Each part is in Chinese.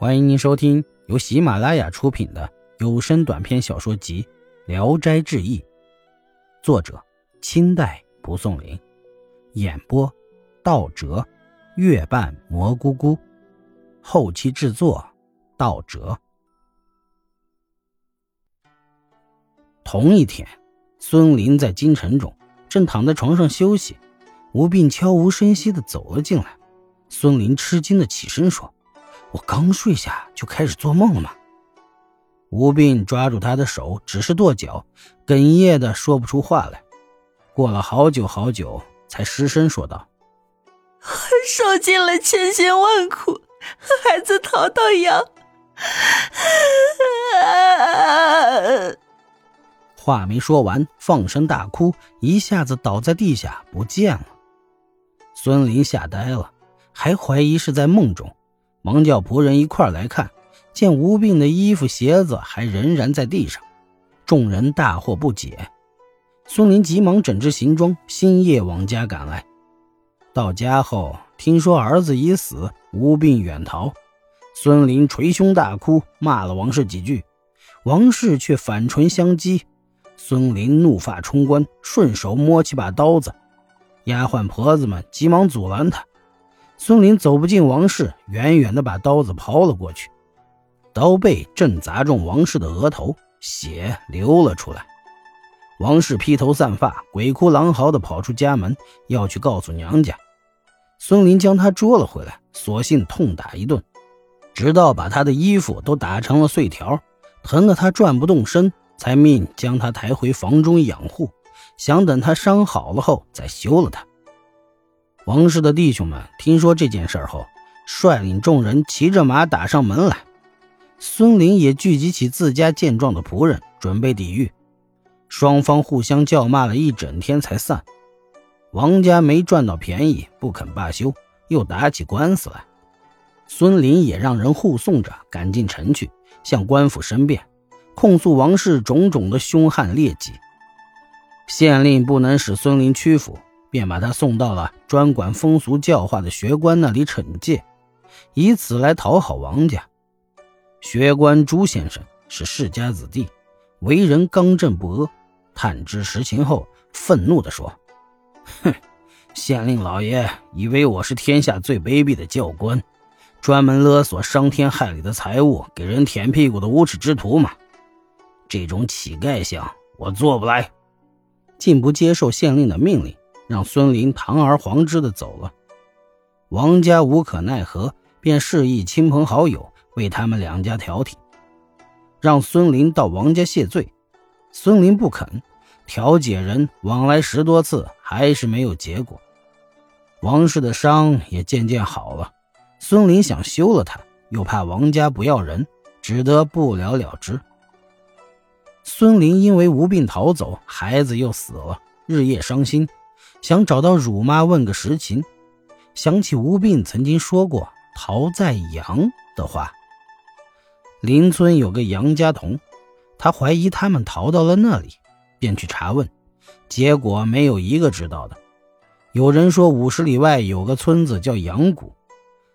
欢迎您收听由喜马拉雅出品的有声短篇小说集《聊斋志异》，作者清代蒲松龄，演播道哲、月半蘑菇菇，后期制作道哲。同一天，孙林在京城中正躺在床上休息，吴病悄无声息的走了进来。孙林吃惊的起身说。我刚睡下就开始做梦了吗？吴斌抓住他的手，只是跺脚，哽咽的说不出话来。过了好久好久，才失声说道：“受尽了千辛万苦，孩子逃到阳。”话没说完，放声大哭，一下子倒在地下不见了。孙林吓呆了，还怀疑是在梦中。忙叫仆人一块来看，见吴病的衣服鞋子还仍然在地上，众人大惑不解。孙林急忙整治行装，星夜往家赶来。到家后，听说儿子已死，吴病远逃，孙林捶胸大哭，骂了王氏几句，王氏却反唇相讥。孙林怒发冲冠，顺手摸起把刀子，丫鬟婆子们急忙阻拦他。孙林走不进王氏，远远的把刀子抛了过去，刀背正砸中王氏的额头，血流了出来。王氏披头散发、鬼哭狼嚎的跑出家门，要去告诉娘家。孙林将他捉了回来，索性痛打一顿，直到把他的衣服都打成了碎条，疼得他转不动身，才命将他抬回房中养护，想等他伤好了后再休了他。王氏的弟兄们听说这件事后，率领众人骑着马打上门来。孙林也聚集起自家健壮的仆人，准备抵御。双方互相叫骂了一整天才散。王家没赚到便宜，不肯罢休，又打起官司来。孙林也让人护送着赶进城去，向官府申辩，控诉王氏种种的凶悍劣迹。县令不能使孙林屈服。便把他送到了专管风俗教化的学官那里惩戒，以此来讨好王家。学官朱先生是世家子弟，为人刚正不阿。探知实情后，愤怒地说：“哼，县令老爷以为我是天下最卑鄙的教官，专门勒索伤天害理的财物，给人舔屁股的无耻之徒吗？这种乞丐相，我做不来，竟不接受县令的命令。”让孙林堂而皇之的走了，王家无可奈何，便示意亲朋好友为他们两家调停，让孙林到王家谢罪。孙林不肯，调解人往来十多次，还是没有结果。王氏的伤也渐渐好了，孙林想休了他，又怕王家不要人，只得不了了之。孙林因为无病逃走，孩子又死了，日夜伤心。想找到乳妈问个实情，想起吴病曾经说过“逃在杨”的话。邻村有个杨家童，他怀疑他们逃到了那里，便去查问，结果没有一个知道的。有人说五十里外有个村子叫杨谷，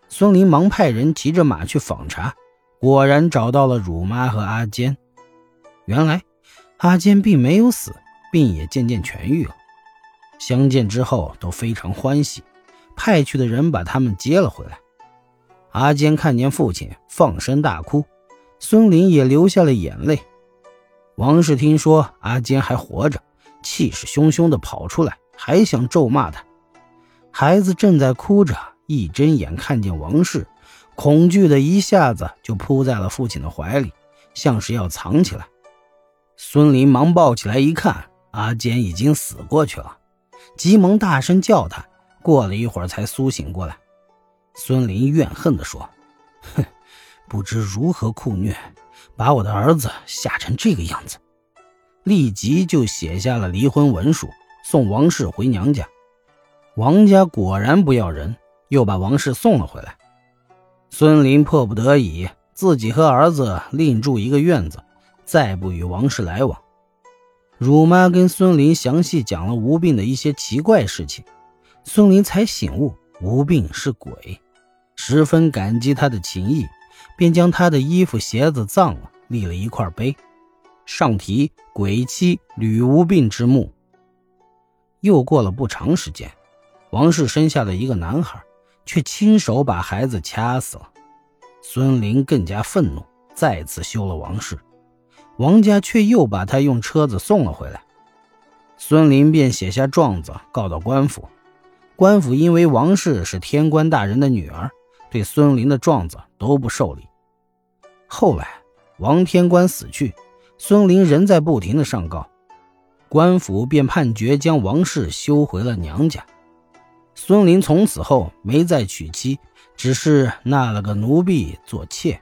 孙林忙派人骑着马去访查，果然找到了乳妈和阿坚。原来阿坚并没有死，病也渐渐痊愈了。相见之后都非常欢喜，派去的人把他们接了回来。阿坚看见父亲，放声大哭，孙林也流下了眼泪。王氏听说阿坚还活着，气势汹汹地跑出来，还想咒骂他。孩子正在哭着，一睁眼看见王氏，恐惧的一下子就扑在了父亲的怀里，像是要藏起来。孙林忙抱起来一看，阿坚已经死过去了。急忙大声叫他，过了一会儿才苏醒过来。孙林怨恨地说：“哼，不知如何酷虐，把我的儿子吓成这个样子。”立即就写下了离婚文书，送王氏回娘家。王家果然不要人，又把王氏送了回来。孙林迫不得已，自己和儿子另住一个院子，再不与王氏来往。乳妈跟孙林详细讲了吴病的一些奇怪事情，孙林才醒悟吴病是鬼，十分感激他的情谊，便将他的衣服鞋子葬了，立了一块碑，上题“鬼妻吕无病之墓”。又过了不长时间，王氏生下了一个男孩，却亲手把孩子掐死了。孙林更加愤怒，再次休了王氏。王家却又把他用车子送了回来。孙林便写下状子告到官府。官府因为王氏是天官大人的女儿，对孙林的状子都不受理。后来王天官死去，孙林仍在不停的上告，官府便判决将王氏休回了娘家。孙林从此后没再娶妻，只是纳了个奴婢做妾。